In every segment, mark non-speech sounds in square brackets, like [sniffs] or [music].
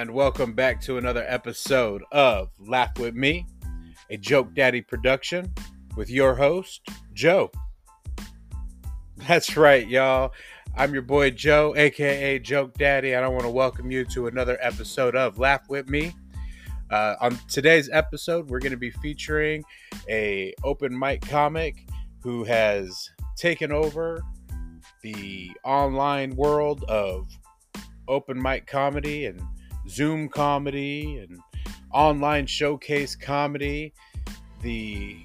and welcome back to another episode of Laugh With Me, a Joke Daddy production with your host, Joe. That's right, y'all. I'm your boy Joe, aka Joke Daddy, I want to welcome you to another episode of Laugh With Me. Uh, on today's episode, we're going to be featuring a open mic comic who has taken over the online world of open mic comedy and Zoom comedy and online showcase comedy, the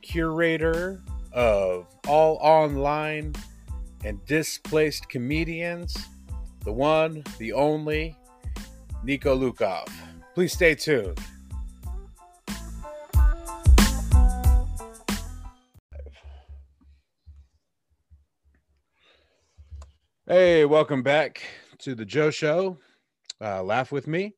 curator of all online and displaced comedians, the one, the only, Niko Lukoff. Please stay tuned. Hey, welcome back to the Joe Show. Uh, laugh with me.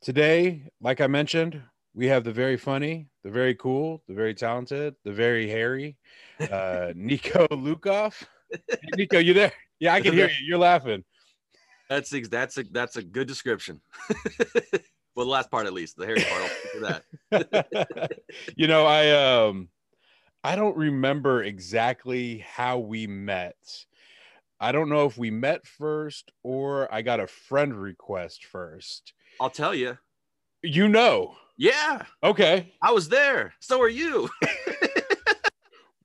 Today, like I mentioned, we have the very funny, the very cool, the very talented, the very hairy, uh, [laughs] Niko Lukoff. Hey, Niko, you there? Yeah, I can hear you. You're laughing. That's ex- that's a that's a good description. [laughs] well, the last part at least, the hairy part. I'll for that. [laughs] you know, I um, I don't remember exactly how we met. I don't know if we met first or I got a friend request first. I'll tell you. You know. Yeah, Okay. I was there. So are you.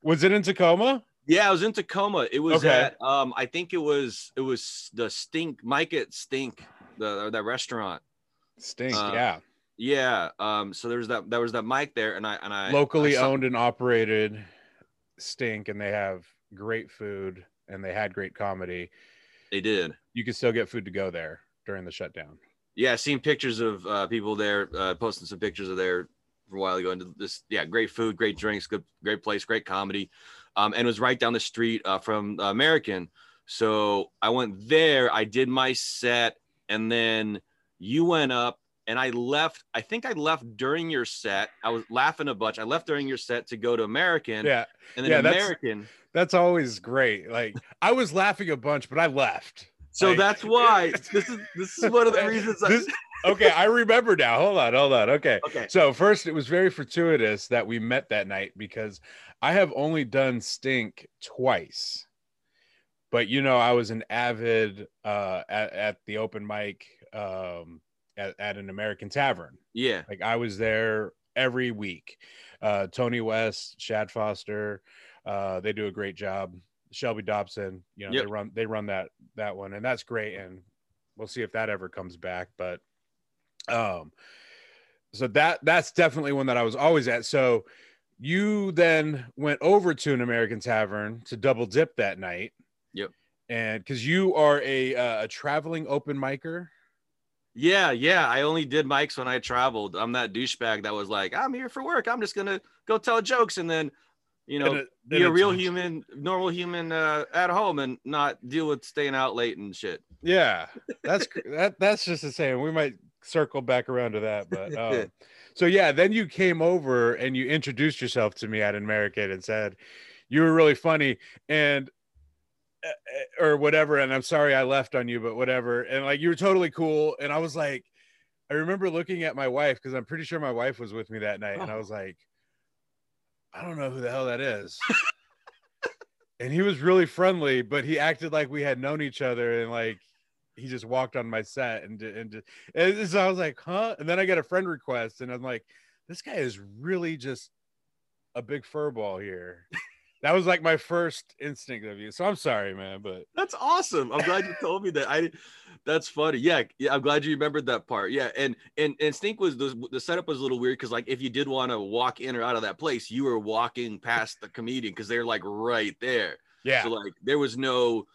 Was it in Tacoma? yeah, I was in Tacoma. It was Okay. at um, I think it was it was the Stink Mike at Stink, the that restaurant. Stink, Uh, yeah. Yeah. Um. So there was that there was that mic there, and I and I Locally I owned and operated Stink, and they have great food and they had great comedy. They did. You can still get food to go there during the shutdown. Yeah, seen pictures of uh, people there uh, posting some pictures of there for a while ago. And this, yeah, great food, great drinks, good, great place, great comedy, um, and it was right down the street uh, from uh, American. So I went there. I did my set, and then you went up, and I left. I think I left during your set. I was laughing a bunch. I left during your set to go to American, Yeah, and then yeah, American. that's always great. Like I was laughing a bunch, but I left. So Like- that's why [laughs] this is this is one of the reasons. I, okay, I remember now. Hold on, hold on. Okay. okay. So first, it was very fortuitous that we met that night because I have only done Stink twice, but you know I was an avid uh, at, at the open mic um, at, at an American Tavern. Yeah. Like I was there every week. Uh, Tony West, Shad Foster, uh, they do a great job. Shelby Dobson, you know, Yep. they run they run that that one, and that's great. And we'll see if that ever comes back. But um, so that that's definitely one that I was always at. So you then went over to an American Tavern to double dip that night. Yep. And because you are a uh, a traveling open micer. Yeah, yeah. I only did mics when I traveled. I'm that douchebag that was like, I'm here for work. I'm just gonna go tell jokes and then, you know, And it- be a real human, normal human uh, at home and not deal with staying out late and shit. Yeah, that's that. That's just the same. We might circle back around to that, but [laughs] um, so yeah. Then you came over and you introduced yourself to me at American and said you were really funny and Uh, or whatever. And I'm sorry I left on you, but whatever. And like you were totally cool. And I was like, I remember looking at my wife because I'm pretty sure my wife was with me that night, and I Oh. was like, I don't know who the hell that is. and he was really friendly, but he acted like we had known each other and like he just walked on my set and and, and so I was like, huh? And then I get a friend request and I'm like, this guy is really just a big furball here. That was like my first instinct of you. So I'm sorry, man, but That's awesome. I'm glad you told me that. I that's funny. Yeah, yeah. I'm glad you remembered that part. Yeah, and and and Stink was the the setup was a little weird because like if you did want to walk in or out of that place, you were walking past the comedian because they're like right there. yeah. So like there was no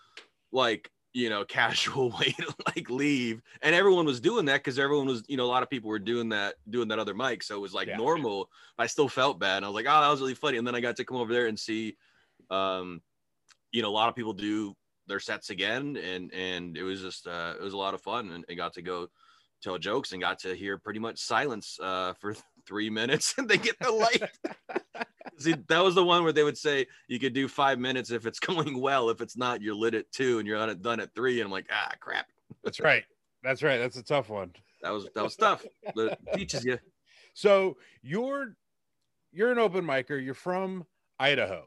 like you know [laughs] casual way to like leave, and everyone was doing that because everyone was you know a lot of people were doing that doing that other mic, so it was like Yeah. normal. I still felt bad. And I was like, oh, that was really funny, and then I got to come over there and see, um, you know, a lot of people do their sets again, and and it was just uh, it was a lot of fun, and I got to go tell jokes and got to hear pretty much silence uh, [laughs] for three minutes, [laughs] and they get the light. [laughs] See, that was the one where they would say you could do five minutes if it's [laughs] going well. If it's not, you're lit at two and you're on it done at three. And I'm like, ah, crap. That's right. That's right. That's a tough one. That was that was tough. But it teaches you. So you're you're an open micer. You're from Idaho,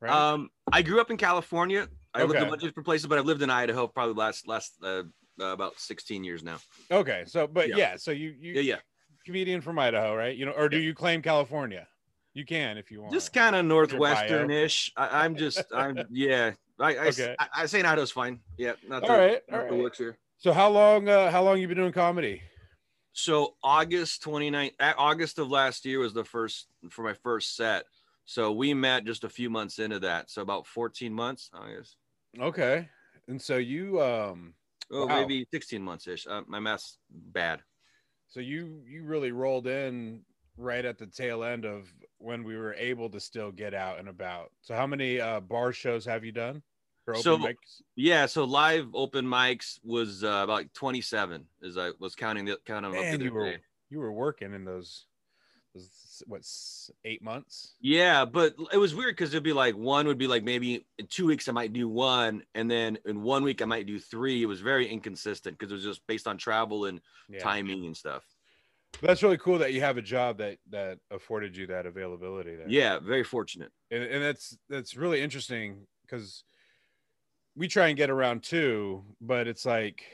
right? Um, I grew up in California. I lived in a bunch of different places, but I've lived in Idaho probably last last uh, uh, about 16 years now. okay. So, but yeah. yeah. so you you Yeah, yeah. Comedian from Idaho, right? You know, or do you claim California? You can if you want. Just kind of northwestern-ish. I, I'm just, I'm [laughs] yeah. I I, Okay. I, I say Idaho's fine. Yeah, not All right, all right. works here. So how long? Uh, how long you been doing comedy? So August 29th, uh, August of last year was the first for my first set. So we met just a few months into that. So about 14 months, I guess. Okay. And so you um Oh, Wow. maybe 16 months ish. Uh, my math's bad. So you you really rolled in right at the tail end of when we were able to still get out and about. So how many uh bar shows have you done? For open So, mics? Yeah. So live open mics was uh, about 27 as I was counting the counting them up the you were day. you were working in those what eight months? Yeah, but it was weird because it'd be like one would be like maybe in two weeks I might do one, and then in one week I might do three. It was very inconsistent because it was just based on travel and Yeah. timing and stuff. That's really cool that you have a job that that afforded you that availability there. Yeah, very fortunate. and, and that's that's really interesting because we try and get around too but it's like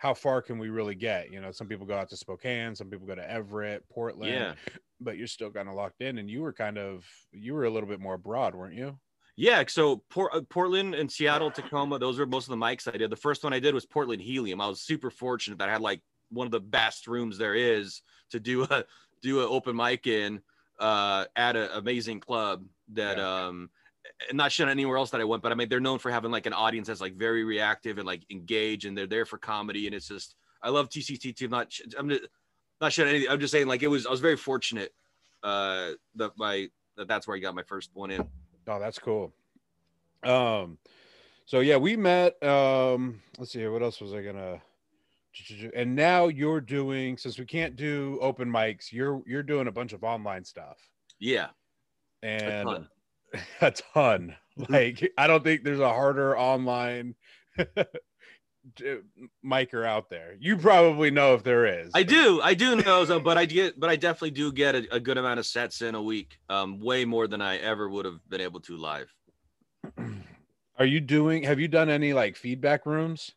how far can we really get you know some people go out to spokane some people go to everett portland Yeah, but you're still kind of locked in and you were kind of you were a little bit more broad weren't you yeah. So Port- uh, Portland and Seattle, Tacoma, those were most of the mics I did. The first one I did was Portland Helium. I was super fortunate that I had like one of the best rooms there is to do a do an open mic in uh, at an amazing club that Yeah. um and not shit anywhere else that I went, but I mean they're known for having like an audience that's like very reactive and like engaged, and they're there for comedy. And it's just I love TCT too. I'm not I'm just, not shit anything. I'm just saying like it was I was very fortunate uh that my that that's where I got my first one in. oh that's cool um so yeah we met um let's see here, what else was i gonna and now you're doing since we can't do open mics you're you're doing a bunch of online stuff Yeah, and. [laughs] a ton. Like I don't think there's a harder online [laughs] micer out there. You probably know if there is. I do, I do know, so, but I get, but I definitely do get a, a good amount of sets in a week, um, way more than I ever would have been able to live. Are you doing? Have you done any like feedback rooms?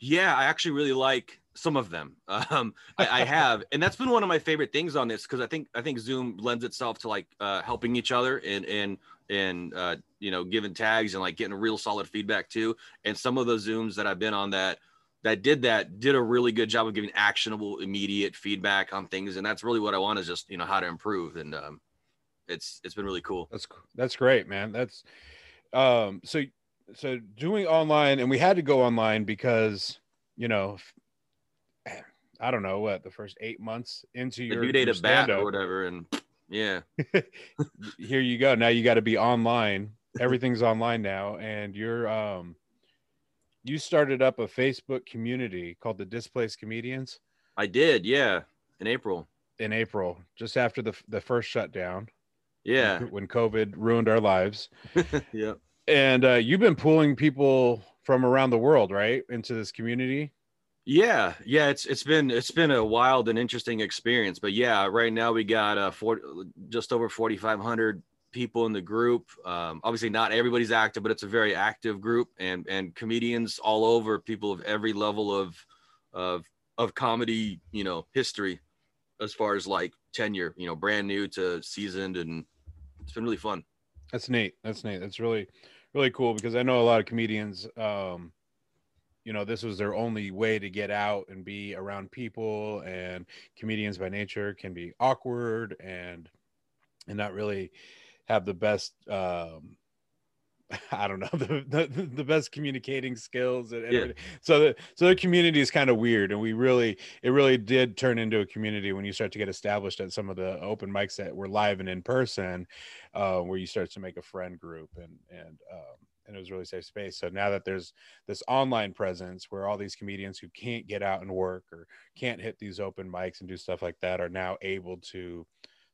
Yeah, I actually really like some of them. [laughs] Um, I, I [laughs] have, and that's been one of my favorite things on this because I think I think Zoom lends itself to like uh, helping each other and and and uh, you know giving tags and like getting real solid feedback too. And some of the Zooms that I've been on that that did that did a really good job of giving actionable, immediate feedback on things, and that's really what I want is just you know how to improve, and um, it's it's been really cool. That's that's great, man. That's um. So so doing online, and we had to go online because you know. I don't know what the first eight months into your, dude ate your a bat or whatever, and [sniffs] yeah, [laughs] here you go. Now you got to be online. Everything's online now, and you're um, you started up a Facebook community called the Displaced Comedians I did, yeah, in April, in April, just after the the first shutdown. yeah, when COVID ruined our lives, [laughs] yeah. and uh, you've been pulling people from around the world, right, into this community. Yeah, yeah, it's it's been it's been a wild and interesting experience. But yeah, right now we got uh four, just over forty five hundred people in the group. Um, obviously, not everybody's active, but it's a very active group, and and comedians all over, people of every level of of of comedy, you know, history, as far as like tenure, you know, brand new to seasoned, and it's been really fun. That's neat. That's neat. That's really, really cool because I know a lot of comedians. Um, you know, this was their only way to get out and be around people, and comedians by nature can be awkward and and not really have the best. Um, [laughs] I don't know [laughs] the, the the best communicating skills and, Yeah. so the so the community is kind of weird and we really it really did turn into a community when you start to get established at some of the open mics that were live and in person uh, where you start to make a friend group and and um, and it was really safe space. So now that there's this online presence where all these comedians who can't get out and work or can't hit these open mics and do stuff like that are now able to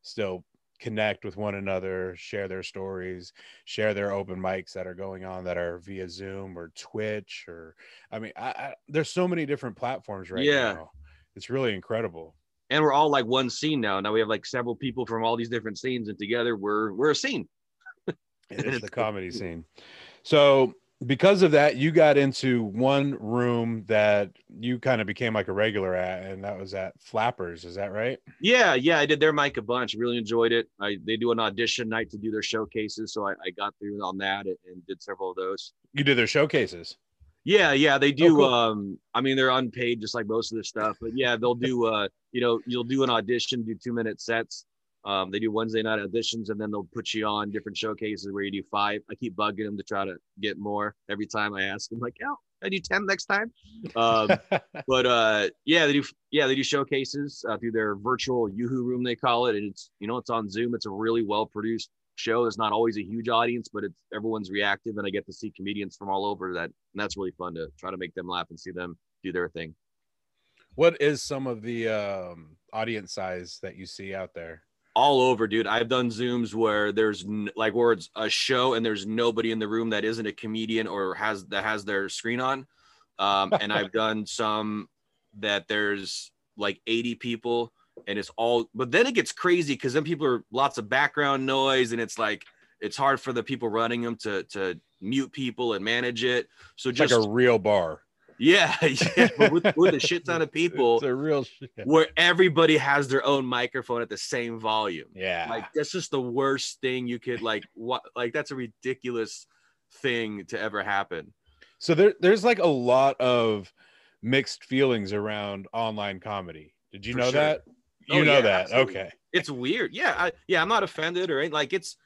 still connect with one another, share their stories, share their open mics that are going on that are via Zoom or Twitch or I mean, I, I, there's so many different platforms right Yeah. now. It's really incredible. and we're all like one scene now. Now we have like several people from all these different scenes, and together we're we're a scene. It is the [laughs] comedy scene. So because of that, you got into one room that you kind of became like a regular at, and that was at Flappers. Is that right? Yeah, yeah, I did their mic a bunch. Really enjoyed it. I they do an audition night to do their showcases, so I, I got through on that and, and did several of those. You did their showcases. Yeah, yeah, they do. cool. Um, I mean, they're unpaid, just like most of this stuff. But yeah, they'll do. Uh, you know, you'll do an audition, do two minute sets. Um, they do Wednesday night auditions, and then they'll put you on different showcases where you do five. I keep bugging them to try to get more every time I ask them, like, "Oh, I do ten next time." Um, [laughs] but uh, yeah, they do. Yeah, they do showcases uh, through their virtual YooHoo room, they call it, and it's you know it's on Zoom. It's a really well produced show. It's not always a huge audience, but it's everyone's reactive, and I get to see comedians from all over that, and that's really fun to try to make them laugh and see them do their thing. what is some of the um, audience size that you see out there? All over, dude. I've done Zooms where there's n- like where it's a show and there's nobody in the room that isn't a comedian or has that has their screen on. Um, and I've [laughs] done some that there's like 80 people and it's all but then it gets crazy because then people are lots of background noise and it's like it's hard for the people running them to to mute people and manage it so It's just like a real bar. Yeah [laughs] yeah but with, with a shit ton [laughs] of people It's a real shit. where everybody has their own microphone at the same volume Yeah. like that's just the worst thing you could like what like that's a ridiculous thing to ever happen so there, there's like a lot of mixed feelings around online comedy. Did you For know sure. that? Oh, You know yeah, that. absolutely. Okay. it's weird yeah I, yeah i'm not offended or anything like it's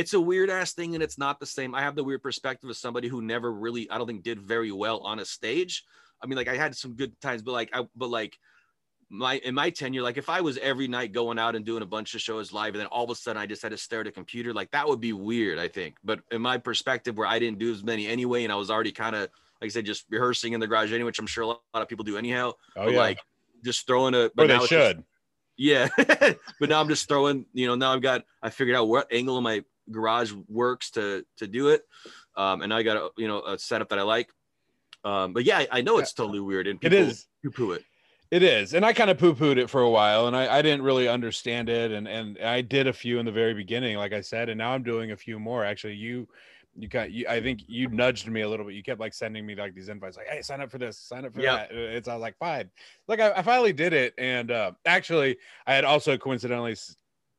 it's a weird ass thing and it's not the same i have the weird perspective of somebody who never really i don't think did very well on a stage i mean like i had some good times but like i but like my in my tenure like if i was every night going out and doing a bunch of shows live and then all of a sudden i just had to stare at a computer like that would be weird i think but in my perspective where i didn't do as many anyway and i was already kind of like i said just rehearsing in the garage anyway which i'm sure a lot of people do anyhow Oh but yeah. like just throwing a or but they now it's just- should. yeah, [laughs] but now I'm just throwing. You know, now I've got I figured out what angle am my garage works to to do it, um, and I got a you know a setup that I like. Um, but yeah, I, know it's totally weird, and It people is. poo-poo it. It is, and I kind of poo-pooed it for a while, and I, I didn't really understand it, and and I did a few in the very beginning, like I said, and now I'm doing a few more. Actually, you, you got, you, I think you nudged me a little bit. You kept like sending me like these invites, like, hey, sign up for this, sign up for Yep. that. It's I was like, fine. Like I, I finally did it, and uh, actually, I had also coincidentally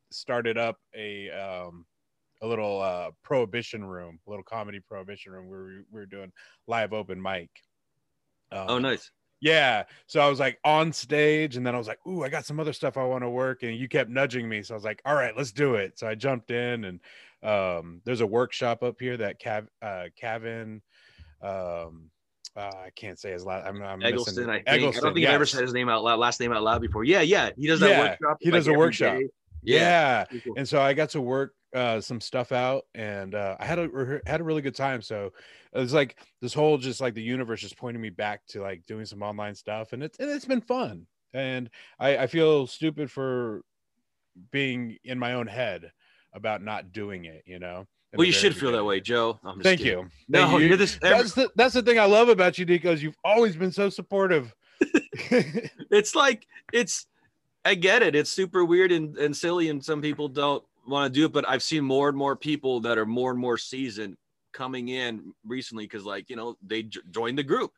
started up a um a little uh prohibition room, a little comedy prohibition room where we, we were doing live open mic. Oh, Um, nice. yeah. So I was like on stage, and then I was like, "Ooh, I got some other stuff I want to work." And you kept nudging me, so I was like, "All right, let's do it." So I jumped in, and um, there's a workshop up here that Cav, uh, Kevin, um, uh, I can't say his last. I'm, I'm missing Eggleston, I it. think. I don't think I've ever said his name out loud, last name out loud before. Yeah, yeah. He does that Yeah, workshop. he like, does a workshop. day. Yeah. Cool. and so I got to work uh, some stuff out, and uh, I had a had a really good time. So it was like this whole just like the universe just pointing me back to like doing some online stuff, and it's and it's been fun. And I, I feel stupid for being in my own head about not doing it. You know. Well, you should feel that way, Joe. I'm just Thank kidding. you. No, Thank you. you're this. every- That's the that's the thing I love about you, Niko. Is you've always been so supportive. [laughs] it's like it's I get it. It's super weird and, and silly, and some people don't want to do it. But I've seen more and more people that are more and more seasoned coming in recently because, like, you know, they j- joined the group.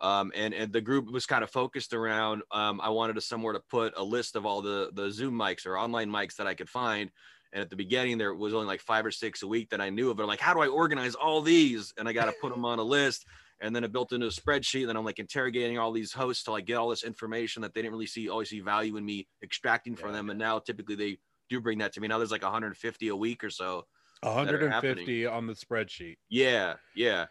Um, and, and the group was kind of focused around um, I wanted to somewhere to put a list of all the the Zoom mics or online mics that I could find. And at the beginning, there was only like five or six a week that I knew of. They're like, how do I organize all these? And I got to put them on a list and then it built into a spreadsheet. And then I'm like interrogating all these hosts to like get all this information that they didn't really see always see value in me extracting from Yeah. them. And now typically they do bring that to me. Now there's like 150 a week or so. 150 on the spreadsheet. Yeah, yeah.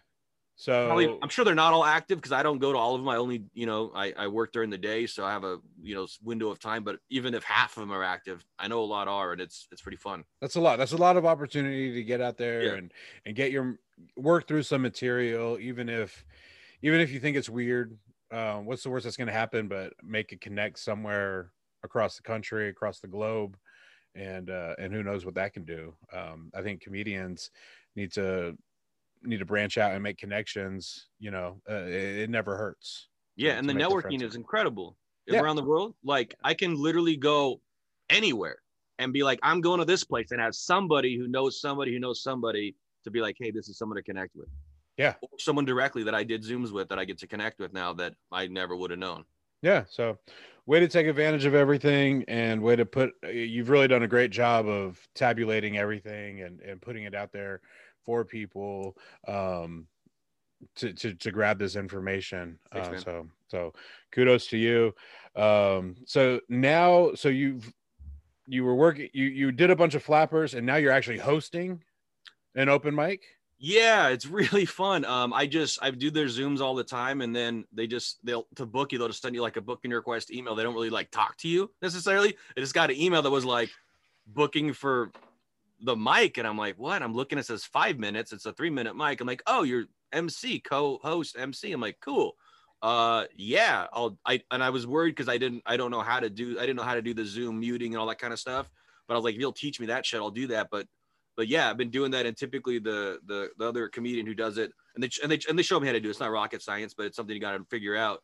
So Probably, I'm sure they're not all active because I don't go to all of them. I only, you know, I, I work during the day, so I have a you know window of time. But even if half of them are active, I know a lot are, and it's it's pretty fun. that's a lot that's a lot of opportunity to get out there Yeah. and and get your work through some material even if even if you think it's weird um, what's the worst that's going to happen but make it connect somewhere across the country across the globe and uh, and who knows what that can do. Um, I think comedians need to need to branch out and make connections. You know, uh, it, it never hurts. Yeah, to- and to the networking friends. is incredible Yeah. around the world. Like I can literally go anywhere and be like, I'm going to this place and have somebody who knows somebody who knows somebody to be like, hey, this is someone to connect with. Yeah. Or someone directly that I did Zooms with that I get to connect with now that I never would have known. Yeah. So, way to take advantage of everything and way to put, you've really done a great job of tabulating everything and, and putting it out there for people um, to, to, to grab this information. Thanks, uh, so, so kudos to you. Um, so now, so you've, you were working, you, you did a bunch of flappers and now you're actually hosting an open mic. Yeah, it's [laughs] really fun. Um, I just I do their zooms all the time, and then they just they'll to book you. They'll just send you like a booking request email. They don't really like talk to you necessarily. They just got an email that was like booking for the mic, and I'm like, what? I'm looking. It says five minutes. It's a three minute mic. I'm like, oh, you're MC, co-host, MC. I'm like, cool. Uh, yeah. I'll. I and I was worried because I didn't. I don't know how to do. I didn't know how to do the Zoom muting and all that kind of stuff. But I was like, if you'll teach me that shit, I'll do that. But but yeah, I've been doing that, and typically the the the other comedian who does it, and they and they and they show me how to do. it. It's not rocket science, but it's something you got to figure out.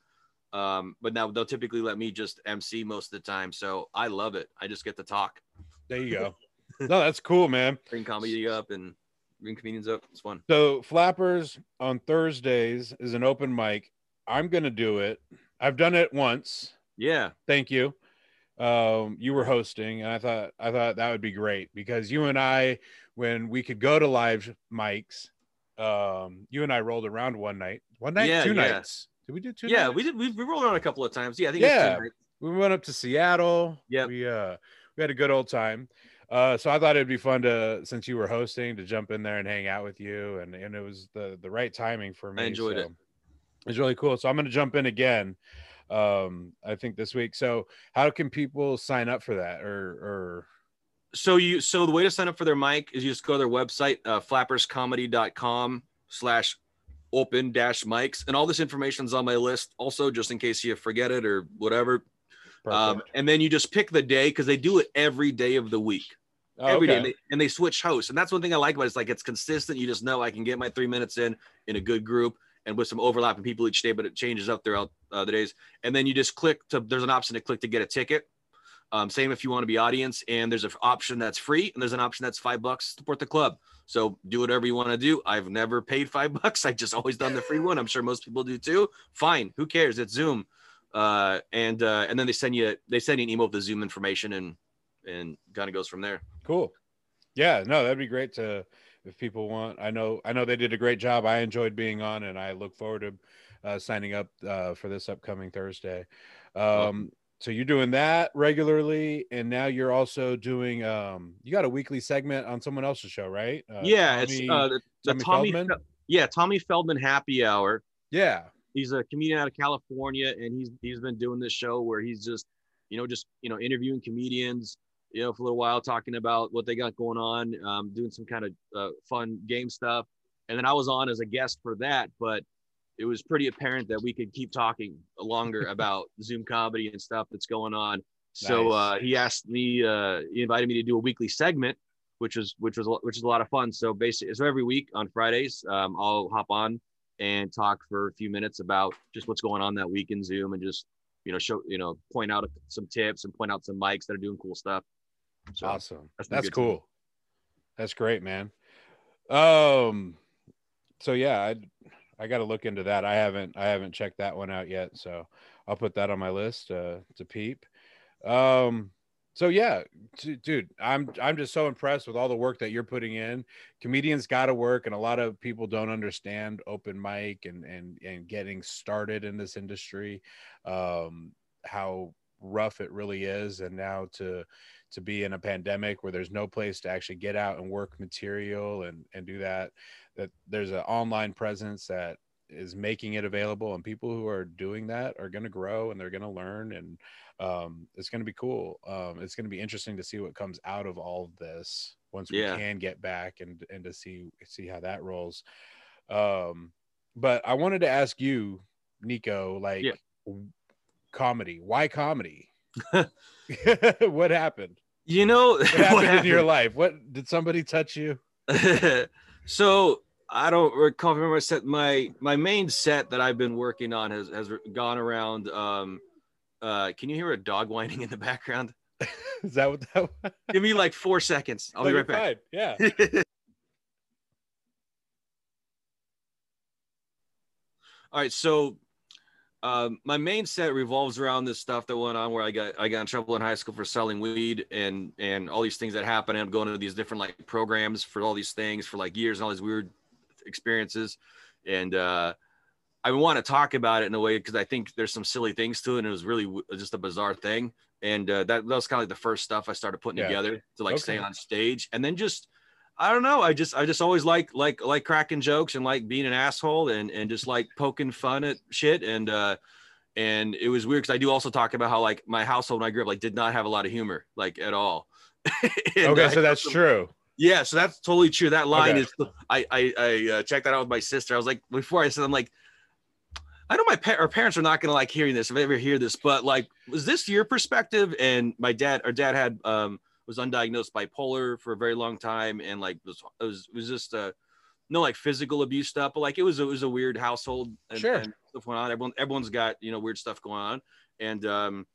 Um, but now they'll typically let me just MC most of the time, so I love it. I just get to talk, There you go. [laughs] no, that's cool, man. bring comedy up, and bring comedians up. It's fun. So Flappers on Thursdays is an open mic. I'm gonna do it. I've done it once. Yeah, Thank you. Um, you were hosting, and I thought I thought that would be great because you and I, when we could go to live mics, um, you and I rolled around one night, one night, Yeah, two yeah. nights. Did we do two? yeah, nights? we did. We, we rolled around a couple of times. Yeah, I think Yeah. Two we went up to Seattle. Yeah, We uh we had a good old time. Uh so I thought it'd be fun to since you were hosting to jump in there and hang out with you and and it was the the right timing for me. enjoyed it. so It's really cool. So I'm going to jump in again um I think this week. So how can people sign up for that or or? So you so the way to sign up for their mic is you just go to their website uh, flapperscomedy.com slash open dash mics. And all this information's on my list also just in case you forget it or whatever. Um, and then you just pick the day because they do it every day of the week. Oh, every day, okay. and, they, and they switch hosts. And that's one thing i like about it it's like it's consistent. You just know i can get my three minutes in in a good group and with some overlapping people each day but it changes up throughout uh, the days. And then you just click to there's an option to click to get a ticket. Um, same if you want to be audience and there's an option that's free and there's an option that's five bucks support the club. So do whatever you want to do. I've never paid five [laughs] bucks. I just always done the free one. I'm sure most people do too. Fine. Who cares? It's zoom. Uh, and uh, and then they send you they send you an email with the zoom information and and kind of goes from there. Cool. Yeah, no, that'd be great to if people want. I know I know they did a great job. I enjoyed being on and I look forward to uh, signing up uh, for this upcoming Thursday. Um so you're doing that regularly and now you're also doing um you got a weekly segment on someone else's show, right? Uh, yeah, Tommy- it's uh, the, the Tommy Tommy. Feldman? Fe- yeah, Tommy Feldman Happy Hour. yeah. He's a comedian out of California, and he's he's been doing this show where he's just, you know, just you know interviewing comedians, you know, for a little while, talking about what they got going on, um, doing some kind of uh, fun game stuff, and then I was on as a guest for that, but it was pretty apparent that we could keep talking longer [laughs] about Zoom comedy and stuff that's going on. So uh, he asked me, uh, he invited me to do a weekly segment, which was which was which is a lot of fun. So basically, so every week on Fridays, um, I'll hop on and talk for a few minutes about just what's going on that week in Zoom, and just you know show you know point out some tips and point out some mics that are doing cool stuff. So awesome. that's That's, been good to me. cool. That's great, man. Um so yeah, I I got to look into that. I haven't I haven't checked that one out yet, so I'll put that on my list uh to peep. Um so yeah, dude, I'm I'm just so impressed with all the work that you're putting in. Comedians got to work and a lot of people don't understand open mic and and and getting started in this industry. Um how rough it really is and now to to be in a pandemic where there's no place to actually get out and work material and and do that that there's an online presence that is making it available and people who are doing that are going to grow and they're going to learn and um, it's going to be cool. Um, it's going to be interesting to see what comes out of all of this once we Yeah. can get back and and to see see how that rolls. Um, but i wanted to ask you niko like Yeah. comedy. Why comedy? [laughs] [laughs] What happened You know [laughs] What happened in your life? What did somebody touch you? [laughs] so I don't recall. Remember, I set my my main set that I've been working on has has gone around. Um, uh, can you hear a dog whining in the background? [laughs] Is that what that was? Give me like four seconds. I'll No, be right back. fine. Yeah. All right, so um, my main set revolves around this stuff that went on where I got I got in trouble in high school for selling weed and and all these things that happened. And I'm going to these different like programs for all these things for like years and all these weird experiences. And uh, I want to talk about it in a way because I think there's some silly things to it, and it was really just a bizarre thing. And uh, that, that was kind of like the first stuff I started putting Yeah. together to like stay on stage, and then just I don't know. I just I just always like like like cracking jokes and like being an asshole and and just like poking fun at shit and uh and it was weird because I do also talk about how like my household when I grew up like did not have a lot of humor like at all. [laughs] Okay, uh, so that's true. yeah, so that's totally true. That line Okay. is I I I uh, checked that out with my sister. I was like before I said I'm like I know my pa- our parents are not gonna like hearing this if they ever hear this, but like was this your perspective? And my dad, our dad had um was undiagnosed bipolar for a very long time, and like was it was it was just uh no like physical abuse stuff, but like it was it was a weird household and, Sure. and stuff went on. Everyone everyone's got you know weird stuff going on, and um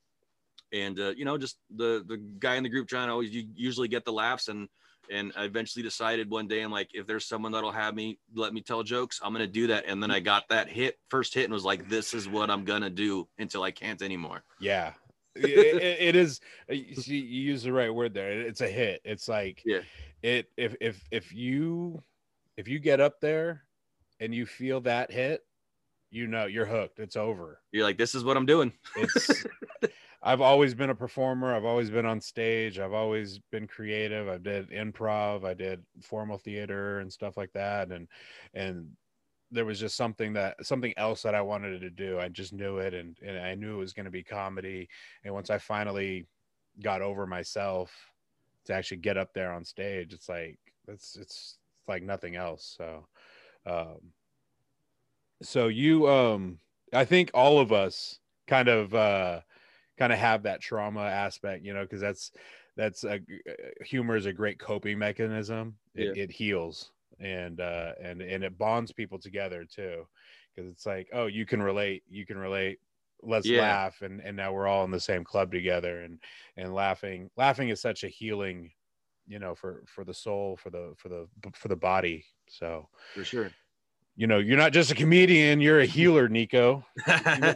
and uh, you know just the the guy in the group trying to always you usually get the laughs and and I eventually decided one day I'm like if there's someone that'll have me let me tell jokes I'm gonna do that and then I got that hit first hit and was like this is what I'm gonna do until I can't anymore Yeah. It- it- is uh, you see, you use the right word there. It's a hit. It's like Yeah. it if if if you if you get up there and you feel that hit, you know you're hooked. It's over. you're like this is what I'm doing It's [laughs] I've always been a performer. I've always been on stage. I've always been creative. I did improv. I did formal theater and stuff like that. And and there was just something that something else that I wanted to do. I just knew it, and and I knew it was going to be comedy. And once I finally got over myself to actually get up there on stage, it's like it's it's, it's like nothing else. So, um, so you um, I think all of us kind of uh kind of have that trauma aspect, you know, because that's that's a humor is a great coping mechanism. It, it heals and uh and and it bonds people together too, because it's like, oh, you can relate, you can relate. Let's Yeah. laugh, and and now we're all in the same club together, and and laughing. Laughing is such a healing, you know, for for the soul, for the for the for the body. So for sure you know, you're not just a comedian, you're a healer, Niko.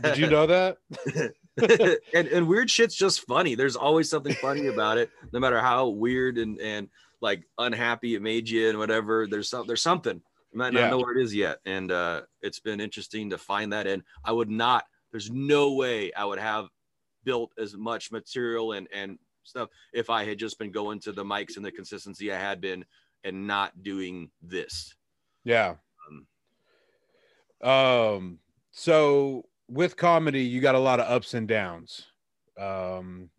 Did you know that? [laughs] [laughs] and, and weird shit's just funny. There's always something funny about it, no matter how weird and and like unhappy it made you and whatever. There's some there's something. I might not Yeah. know where it is yet, and uh, it's been interesting to find that. And I would not. There's no way I would have built as much material and and stuff if I had just been going to the mics and the consistency I had been and not doing this. Yeah. Um, Um, so with comedy, you got a lot of ups and downs. Um,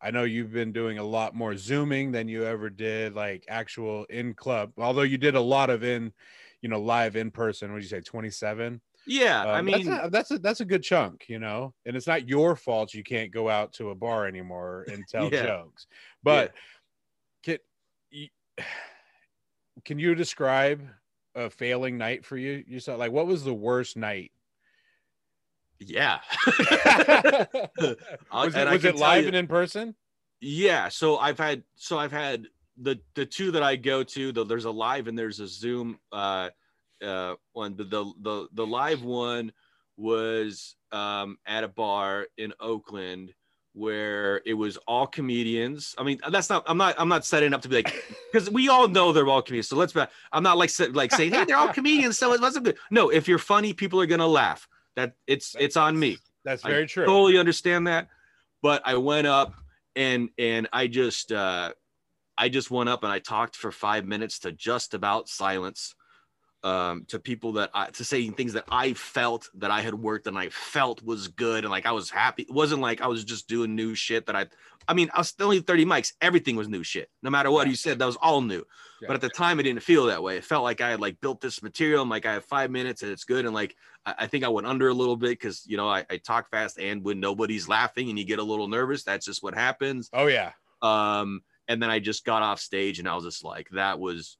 I know you've been doing a lot more zooming than you ever did, like actual in club. Although you did a lot of in, you know, live in person. What did you say, twenty seven? Yeah, I Um, mean, that's a, that's a that's a good chunk, you know. And it's not your fault you can't go out to a bar anymore and [laughs] tell Yeah. jokes. But can you, [sighs] can you describe a failing night for you? You saw like what was the worst night? Yeah. [laughs] [laughs] was it, was it live you- and in person? Yeah, so I've had so I've had the the two that I go to. The, there's a live and there's a Zoom uh uh one. The the the, the live one was um at a bar in Oakland where it was all comedians. I mean, that's not I'm not I'm not setting up to be like [laughs] because we all know they're all comedians. So let's I'm not like like saying, hey, they're all comedians, so it wasn't good. No, if you're funny, people are gonna laugh. That it's it's on me. That's I very true. Totally understand that. But I went up and and I just uh I just went up and I talked for five minutes to just about silence um to people that I to saying things that I felt that I had worked and I felt was good and like I was happy. It wasn't like I was just doing new shit that I I mean I was still only 30 mics, everything was new shit. No matter what Yeah. you said, that was all new. Yeah. But at the time it didn't feel that way. It felt like I had like built this material and like I have five minutes and it's good. And like I, I think I went under a little bit because you know I, I talk fast and when nobody's laughing and you get a little nervous, that's just what happens. Oh yeah. Um, and then I just got off stage and I was just like, that was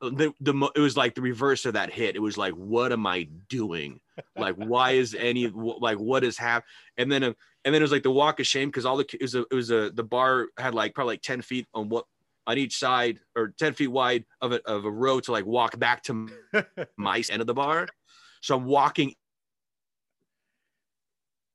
the, the it was like the reverse of that hit. It was like, what am I doing? Like, why is any like what is happening? And then, uh, and then it was like the walk of shame because all the it was a, it was a the bar had like probably like ten feet on what on each side or 10 feet wide of a, of a row to like walk back to [laughs] my end of the bar. So I'm walking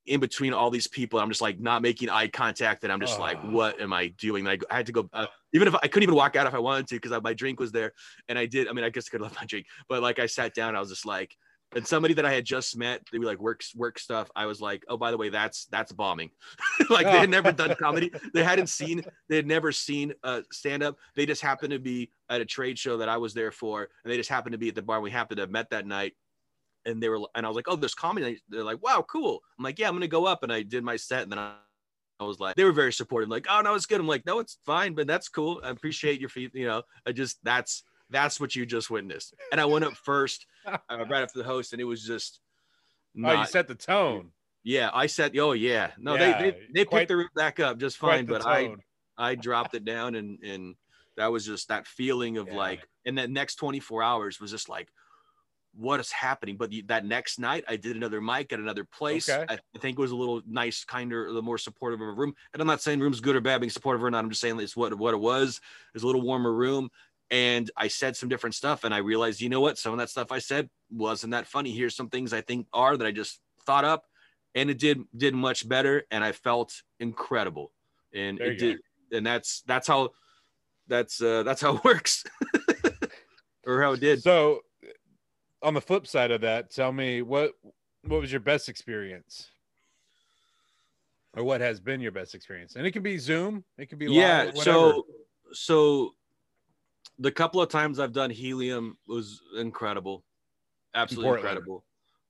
in between all these people. I'm just like not making eye contact, and I'm just oh. like, what am I doing? I, I had to go, uh, even if I couldn't even walk out if I wanted to because my drink was there, and I did. I mean, I guess I could have left my drink, but like I sat down, I was just like, and somebody that I had just met, they were like work work stuff. I was like, oh, by the way, that's that's bombing. [laughs] like they had never done comedy, they hadn't seen, they had never seen uh, stand up. They just happened to be at a trade show that I was there for, and they just happened to be at the bar. We happened to have met that night and they were and I was like, oh, there's comedy. They're like, wow, cool. I'm like, yeah, I'm gonna go up, and I did my set, and then I, I was like, they were very supportive, like, oh no, it's good. I'm like, no, it's fine, but that's cool. I appreciate your feet. You know, I just that's that's what you just witnessed. And I went up first, uh, right after the host, and it was just. Not, oh, you set the tone. Yeah, I said, oh yeah, no, yeah, they they, they picked the room back up just fine, but tone. I I dropped it down, and and that was just that feeling of yeah. like, and that next 24 hours was just like, what is happening. But that next night, I did another mic at another place. Okay. I, think it was a little nice, kinder, little more supportive of a room. And I'm not saying room's good or bad, being supportive or not. I'm just saying it's what what it was. It was a little warmer room. And I said some different stuff, and I realized, you know what? Some of that stuff I said wasn't that funny. Here's some things I think are that I just thought up, and it did did much better, and I felt incredible. And there it did, go. and that's that's how that's uh that's how [laughs] it works. [laughs] or how it did. So on the flip side of that, tell me what what was your best experience, or what has been your best experience? And it can be Zoom, it can be yeah. Live, so so the couple of times I've done helium was incredible, absolutely incredible.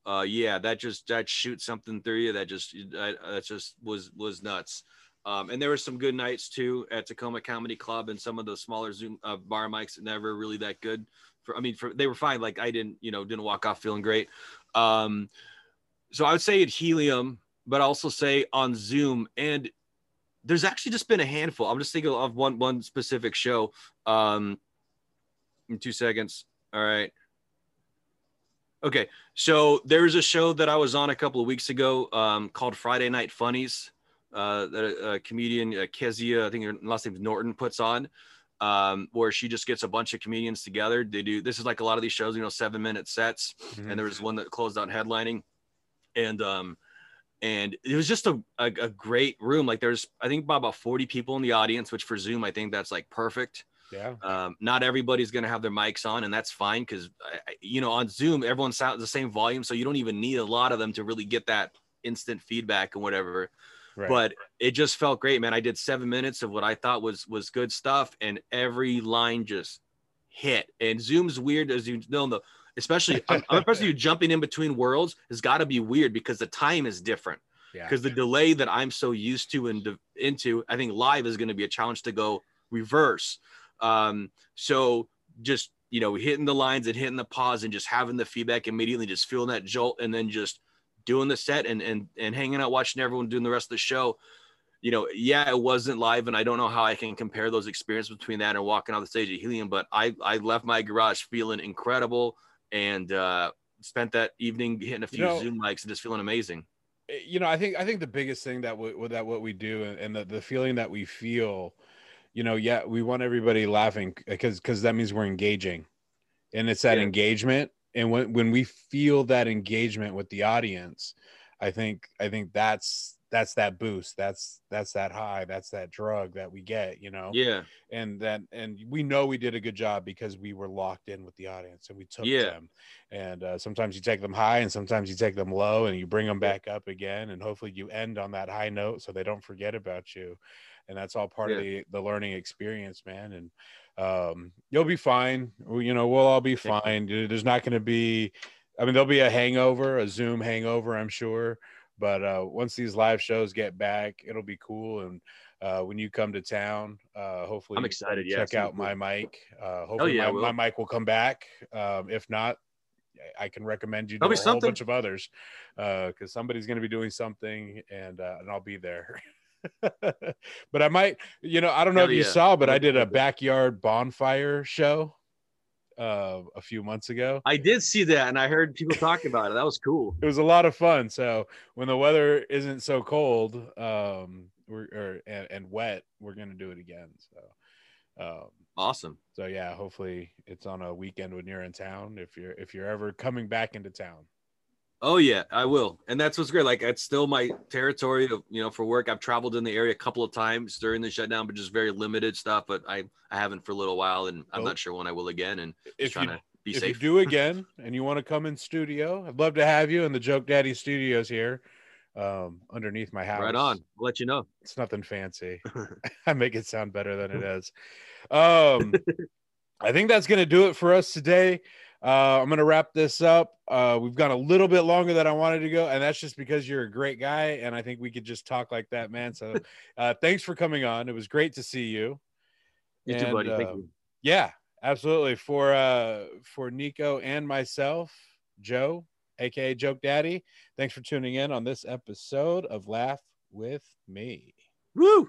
Uh, yeah, that just that shoots something through you. That just that just was was nuts. Um, and there were some good nights too at Tacoma Comedy Club and some of the smaller Zoom uh, bar mics never really that good for I mean for they were fine. Like I didn't, you know, didn't walk off feeling great. Um, so I would say at Helium, but also say on Zoom. And there's actually just been a handful. I'm just thinking of one one specific show. Um, in two seconds. All right. Okay, so there's a show that I was on a couple of weeks ago um, called Friday Night Funnies. Uh, that a, comedian uh, Kezia, I think her last name is Norton, puts on um, where she just gets a bunch of comedians together. They do this is like a lot of these shows, you know, seven minute sets. Mm-hmm. And there was one that closed out headlining, and um, and it was just a, a, a great room. Like there's I think about 40 people in the audience, which for Zoom I think that's like perfect. Yeah. Um, not everybody's going to have their mics on, and that's fine because, you know, on Zoom, everyone sounds the same volume. So you don't even need a lot of them to really get that instant feedback and whatever. Right. But it just felt great, man. I did seven minutes of what I thought was was good stuff, and every line just hit. And Zoom's weird, as you know, the especially I'm, I'm who [laughs] jumping in between worlds has got to be weird because the time is different. Because yeah. the delay that I'm so used to and into, I think live is going to be a challenge to go reverse. Um, so just you know, hitting the lines and hitting the pause and just having the feedback immediately, just feeling that jolt, and then just doing the set and and and hanging out watching everyone doing the rest of the show. You know yeah it wasn't live and i don't know how i can compare those experiences between that and walking on the stage at helium but i i left my garage feeling incredible and uh spent that evening hitting a few you know, zoom mics and just feeling amazing. Eh, you know i think i think the biggest thing that w- that what we do and, and the, the feeling that we feel you know yeah we want everybody laughing because because that means we're engaging. And it's that yeah. engagement. And when when we feel that engagement with the audience i think i think that's that's that boost. That's that's that high. That's that drug that we get you know? Yeah. And that and we know we did a good job because we were locked in with the audience and we took yeah. them. And uh, sometimes you take them high and sometimes you take them low and you bring them back up again. And hopefully you end on that high note so they don't forget about you and that's all part yeah. of the the learning experience man and um, you'll be fine. You know, we'll all be fine. There's not going to be, I mean, there'll be a hangover, a Zoom hangover, I'm sure. But uh, once these live shows get back, it'll be cool. And uh, when you come to town, uh, hopefully, I'm excited. Check yeah, out my mic. Uh, hopefully, yeah, my, my, mic will come back. Um, if not, I can recommend you there to a whole bunch of others because uh, somebody's going to be doing something, and uh, and I'll be there. [laughs] [laughs] but I might, you know, I don't know Hell if you yeah. saw, but I'm did a backyard bonfire show uh, a few months ago. I did see that, and I heard people talking about it. That was cool. [laughs] It was a lot of fun. So when the weather isn't so cold um, we're, or, and, and wet, we're gonna do it again. So, um, Awesome. so yeah, hopefully it's on a weekend when you're in town. If you're if you're ever coming back into town. Oh yeah, I will, and that's what's great. Like it's still my territory of you know for work. I've traveled in the area a couple of times during the shutdown, but just very limited stuff. But I I haven't for a little while, and I'm not sure when I will again. And just If trying you to be safe if safe. you do [laughs] again and you want to come in studio, I'd love to have you in the Joke Daddy Studios here, um, underneath my house. right on. I'll let you know. It's nothing fancy. [laughs] [laughs] I make it sound better than it is. Um, I think that's gonna do it for us today. Uh, I'm gonna wrap this up. Uh, we've gone a little bit longer than I wanted to go, and that's just because you're a great guy, and I think we could just talk like that, man. So, [laughs] uh, thanks for coming on. It was great to see you. You too, And, buddy. Thank um, you. Yeah, absolutely. For uh for Niko and myself, Joe, aka Joke Daddy, thanks for tuning in on this episode of Laugh with Me. Woo!